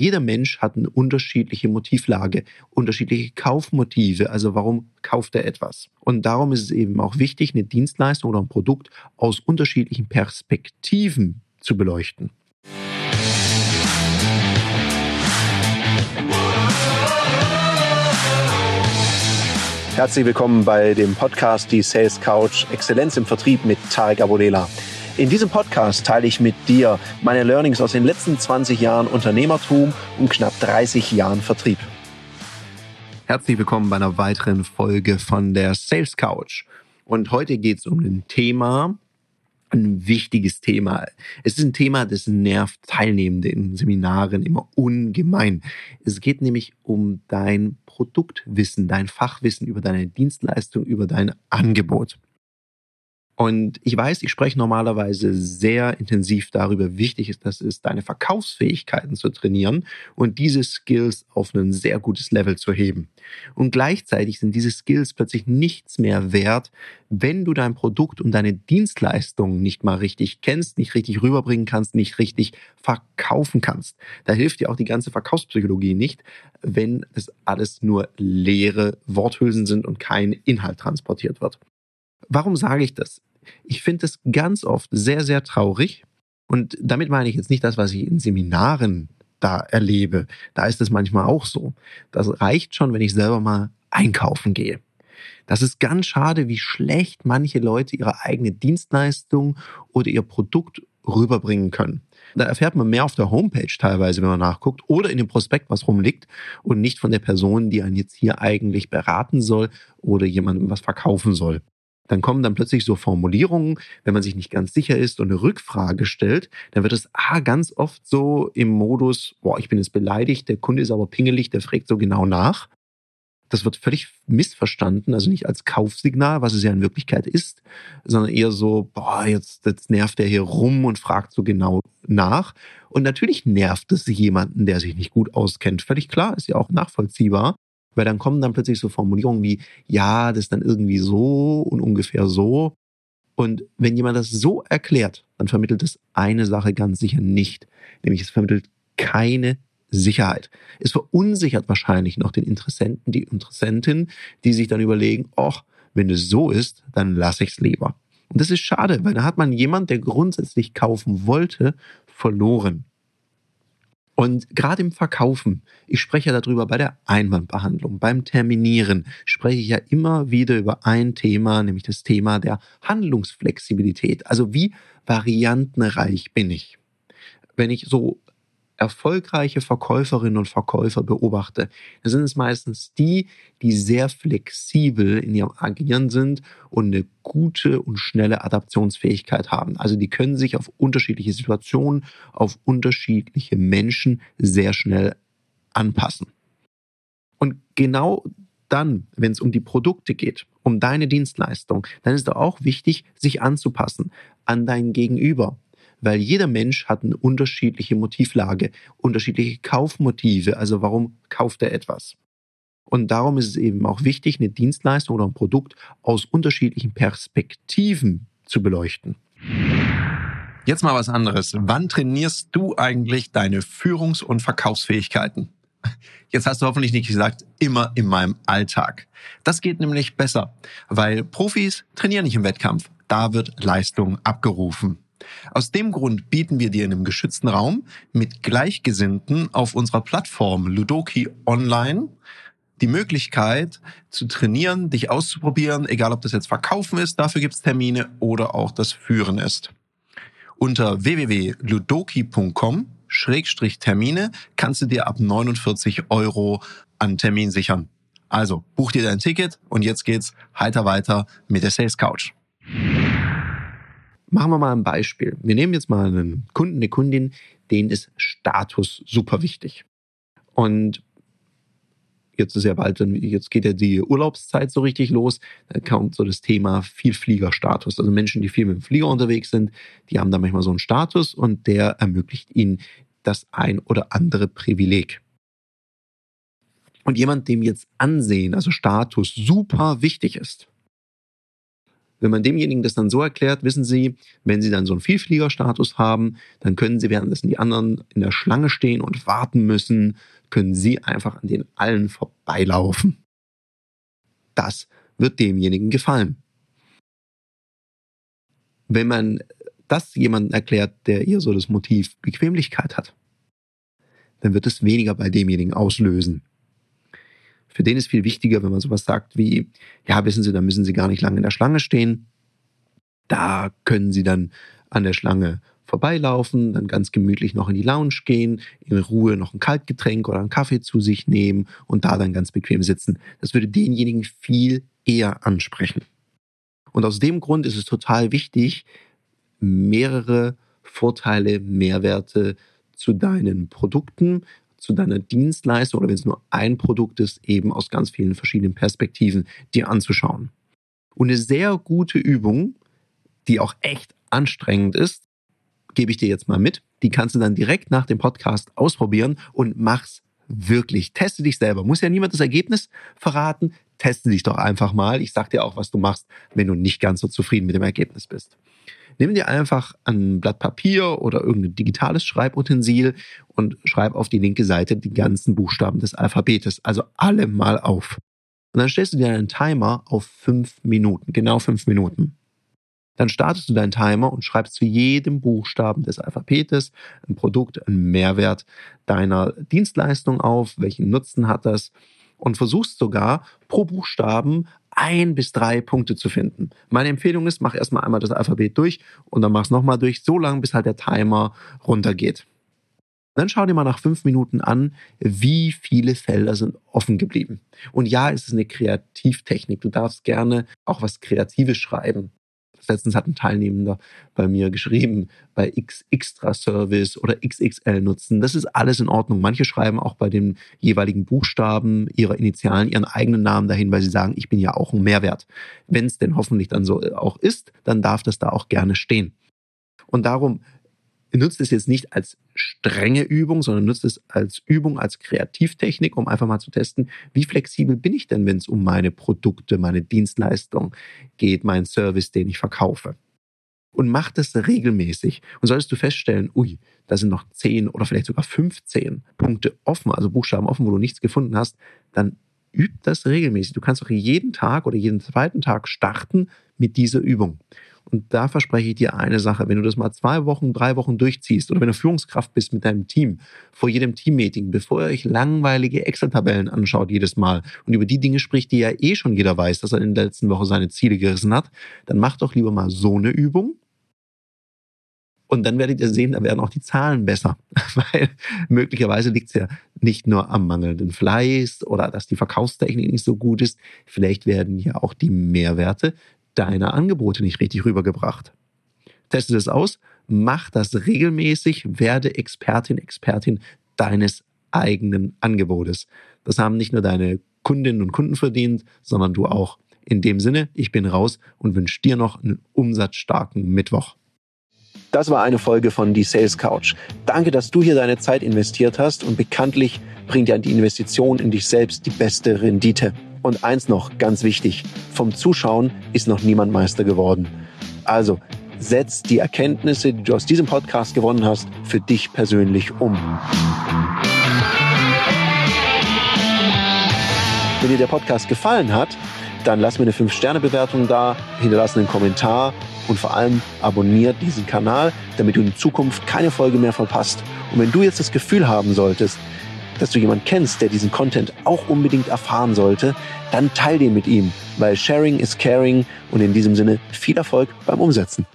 Jeder Mensch hat eine unterschiedliche Motivlage, unterschiedliche Kaufmotive. Also warum kauft er etwas? Und darum ist es eben auch wichtig, eine Dienstleistung oder ein Produkt aus unterschiedlichen Perspektiven zu beleuchten. Herzlich willkommen bei dem Podcast Die Sales Couch Exzellenz im Vertrieb mit Tarek Abodela. In diesem Podcast teile ich mit dir meine Learnings aus den letzten 20 Jahren Unternehmertum und knapp 30 Jahren Vertrieb. Herzlich willkommen bei einer weiteren Folge von der Sales Couch. Und heute geht es um ein Thema, ein wichtiges Thema. Es ist ein Thema, das nervt Teilnehmende in Seminaren immer ungemein. Es geht nämlich um dein Produktwissen, dein Fachwissen über deine Dienstleistung, über dein Angebot. Und ich weiß, ich spreche normalerweise sehr intensiv darüber, wie wichtig ist das ist, deine Verkaufsfähigkeiten zu trainieren und diese Skills auf ein sehr gutes Level zu heben. Und gleichzeitig sind diese Skills plötzlich nichts mehr wert, wenn du dein Produkt und deine Dienstleistung nicht mal richtig kennst, nicht richtig rüberbringen kannst, nicht richtig verkaufen kannst. Da hilft dir auch die ganze Verkaufspsychologie nicht, wenn es alles nur leere Worthülsen sind und kein Inhalt transportiert wird. Warum sage ich das? Ich finde es ganz oft sehr, sehr traurig. Und damit meine ich jetzt nicht das, was ich in Seminaren da erlebe. Da ist es manchmal auch so. Das reicht schon, wenn ich selber mal einkaufen gehe. Das ist ganz schade, wie schlecht manche Leute ihre eigene Dienstleistung oder ihr Produkt rüberbringen können. Da erfährt man mehr auf der Homepage teilweise, wenn man nachguckt, oder in dem Prospekt, was rumliegt, und nicht von der Person, die einen jetzt hier eigentlich beraten soll oder jemandem was verkaufen soll dann kommen dann plötzlich so Formulierungen, wenn man sich nicht ganz sicher ist und eine Rückfrage stellt, dann wird es ah, ganz oft so im Modus, boah, ich bin jetzt beleidigt, der Kunde ist aber pingelig, der fragt so genau nach. Das wird völlig missverstanden, also nicht als Kaufsignal, was es ja in Wirklichkeit ist, sondern eher so, boah, jetzt, jetzt nervt der hier rum und fragt so genau nach. Und natürlich nervt es jemanden, der sich nicht gut auskennt. Völlig klar, ist ja auch nachvollziehbar. Weil dann kommen dann plötzlich so Formulierungen wie, ja, das ist dann irgendwie so und ungefähr so. Und wenn jemand das so erklärt, dann vermittelt es eine Sache ganz sicher nicht. Nämlich es vermittelt keine Sicherheit. Es verunsichert wahrscheinlich noch den Interessenten, die Interessentin, die sich dann überlegen, ach, wenn es so ist, dann lasse ich es lieber. Und das ist schade, weil da hat man jemand, der grundsätzlich kaufen wollte, verloren. Und gerade im Verkaufen, ich spreche ja darüber bei der Einwandbehandlung, beim Terminieren, spreche ich ja immer wieder über ein Thema, nämlich das Thema der Handlungsflexibilität. Also wie variantenreich bin ich? Wenn ich so erfolgreiche Verkäuferinnen und Verkäufer beobachte, dann sind es meistens die, die sehr flexibel in ihrem Agieren sind und eine gute und schnelle Adaptionsfähigkeit haben. Also die können sich auf unterschiedliche Situationen, auf unterschiedliche Menschen sehr schnell anpassen. Und genau dann, wenn es um die Produkte geht, um deine Dienstleistung, dann ist es auch wichtig, sich anzupassen an dein Gegenüber, weil jeder Mensch hat eine unterschiedliche Motivlage, unterschiedliche Kaufmotive. Also warum kauft er etwas? Und darum ist es eben auch wichtig, eine Dienstleistung oder ein Produkt aus unterschiedlichen Perspektiven zu beleuchten. Jetzt mal was anderes. Wann trainierst du eigentlich deine Führungs- und Verkaufsfähigkeiten? Jetzt hast du hoffentlich nicht gesagt, immer in meinem Alltag. Das geht nämlich besser, weil Profis trainieren nicht im Wettkampf. Da wird Leistung abgerufen. Aus dem Grund bieten wir dir in einem geschützten Raum mit Gleichgesinnten auf unserer Plattform Ludoki Online die Möglichkeit zu trainieren, dich auszuprobieren, egal ob das jetzt Verkaufen ist, dafür gibt's Termine oder auch das Führen ist. Unter www.ludoki.com Termine kannst du dir ab 49 Euro an Termin sichern. Also buch dir dein Ticket und jetzt geht's heiter weiter mit der Sales Couch. Machen wir mal ein Beispiel. Wir nehmen jetzt mal einen Kunden, eine Kundin, denen ist Status super wichtig. Und jetzt ist ja bald, jetzt geht ja die Urlaubszeit so richtig los. Da kommt so das Thema Vielfliegerstatus. Also Menschen, die viel mit dem Flieger unterwegs sind, die haben da manchmal so einen Status und der ermöglicht ihnen das ein oder andere Privileg. Und jemand, dem jetzt Ansehen, also Status, super wichtig ist, Wenn man demjenigen das dann so erklärt, wissen Sie, wenn Sie dann so einen Vielfliegerstatus haben, dann können Sie, währenddessen die anderen in der Schlange stehen und warten müssen, können Sie einfach an den allen vorbeilaufen. Das wird demjenigen gefallen. Wenn man das jemandem erklärt, der eher so das Motiv Bequemlichkeit hat, dann wird es weniger bei demjenigen auslösen. Für den ist viel wichtiger, wenn man sowas sagt wie, ja, wissen Sie, da müssen Sie gar nicht lange in der Schlange stehen. Da können Sie dann an der Schlange vorbeilaufen, dann ganz gemütlich noch in die Lounge gehen, in Ruhe noch ein Kaltgetränk oder einen Kaffee zu sich nehmen und da dann ganz bequem sitzen. Das würde denjenigen viel eher ansprechen. Und aus dem Grund ist es total wichtig, mehrere Vorteile, Mehrwerte zu deinen Produkten, zu deiner Dienstleistung oder wenn es nur ein Produkt ist, eben aus ganz vielen verschiedenen Perspektiven dir anzuschauen. Und eine sehr gute Übung, die auch echt anstrengend ist, gebe ich dir jetzt mal mit. Die kannst du dann direkt nach dem Podcast ausprobieren und mach's wirklich. Teste dich selber. Muss ja niemand das Ergebnis verraten. Teste dich doch einfach mal. Ich sag dir auch, was du machst, wenn du nicht ganz so zufrieden mit dem Ergebnis bist. Nimm dir einfach ein Blatt Papier oder irgendein digitales Schreibutensil und schreib auf die linke Seite die ganzen Buchstaben des Alphabetes, also alle mal auf. Und dann stellst du dir einen Timer auf fünf Minuten, genau fünf Minuten. Dann startest du deinen Timer und schreibst zu jedem Buchstaben des Alphabetes ein Produkt, einen Mehrwert deiner Dienstleistung auf, welchen Nutzen hat das und versuchst sogar pro Buchstaben ein bis drei Punkte zu finden. Meine Empfehlung ist, mach erstmal einmal das Alphabet durch und dann mach es nochmal durch, so lange bis halt der Timer runtergeht. Dann schau dir mal nach fünf Minuten an, wie viele Felder sind offen geblieben. Und ja, es ist eine Kreativtechnik. Du darfst gerne auch was Kreatives schreiben. Letztens hat ein Teilnehmender bei mir geschrieben, bei X Extra Service oder XXL nutzen. Das ist alles in Ordnung. Manche schreiben auch bei den jeweiligen Buchstaben ihrer Initialen ihren eigenen Namen dahin, weil sie sagen, ich bin ja auch ein Mehrwert. Wenn es denn hoffentlich dann so auch ist, dann darf das da auch gerne stehen. Und darum nutzt es jetzt nicht als strenge Übung, sondern nutzt es als Übung, als Kreativtechnik, um einfach mal zu testen, wie flexibel bin ich denn, wenn es um meine Produkte, meine Dienstleistung geht, meinen Service, den ich verkaufe. Und mach das regelmäßig. Und solltest du feststellen, ui, da sind noch 10 oder vielleicht sogar 15 Punkte offen, also Buchstaben offen, wo du nichts gefunden hast, dann üb das regelmäßig. Du kannst auch jeden Tag oder jeden zweiten Tag starten mit dieser Übung. Und da verspreche ich dir eine Sache, wenn du das mal zwei Wochen, drei Wochen durchziehst oder wenn du Führungskraft bist mit deinem Team, vor jedem Teammeeting, bevor ihr euch langweilige Excel-Tabellen anschaut jedes Mal und über die Dinge spricht, die ja eh schon jeder weiß, dass er in der letzten Woche seine Ziele gerissen hat, dann macht doch lieber mal so eine Übung. Und dann werdet ihr sehen, da werden auch die Zahlen besser. Weil möglicherweise liegt es ja nicht nur am mangelnden Fleiß oder dass die Verkaufstechnik nicht so gut ist. Vielleicht werden ja auch die Mehrwerte deine Angebote nicht richtig rübergebracht. Teste das aus, mach das regelmäßig, werde Expertin, Expertin deines eigenen Angebotes. Das haben nicht nur deine Kundinnen und Kunden verdient, sondern du auch. In dem Sinne, ich bin raus und wünsche dir noch einen umsatzstarken Mittwoch. Das war eine Folge von Die Sales Couch. Danke, dass du hier deine Zeit investiert hast und bekanntlich bringt ja die Investition in dich selbst die beste Rendite. Und eins noch, ganz wichtig, vom Zuschauen ist noch niemand Meister geworden. Also setz die Erkenntnisse, die du aus diesem Podcast gewonnen hast, für dich persönlich um. Wenn dir der Podcast gefallen hat, dann lass mir eine 5-Sterne-Bewertung da, hinterlass einen Kommentar und vor allem abonniert diesen Kanal, damit du in Zukunft keine Folge mehr verpasst. Und wenn du jetzt das Gefühl haben solltest, dass du jemanden kennst, der diesen Content auch unbedingt erfahren sollte, dann teil den mit ihm, weil Sharing is Caring und in diesem Sinne viel Erfolg beim Umsetzen.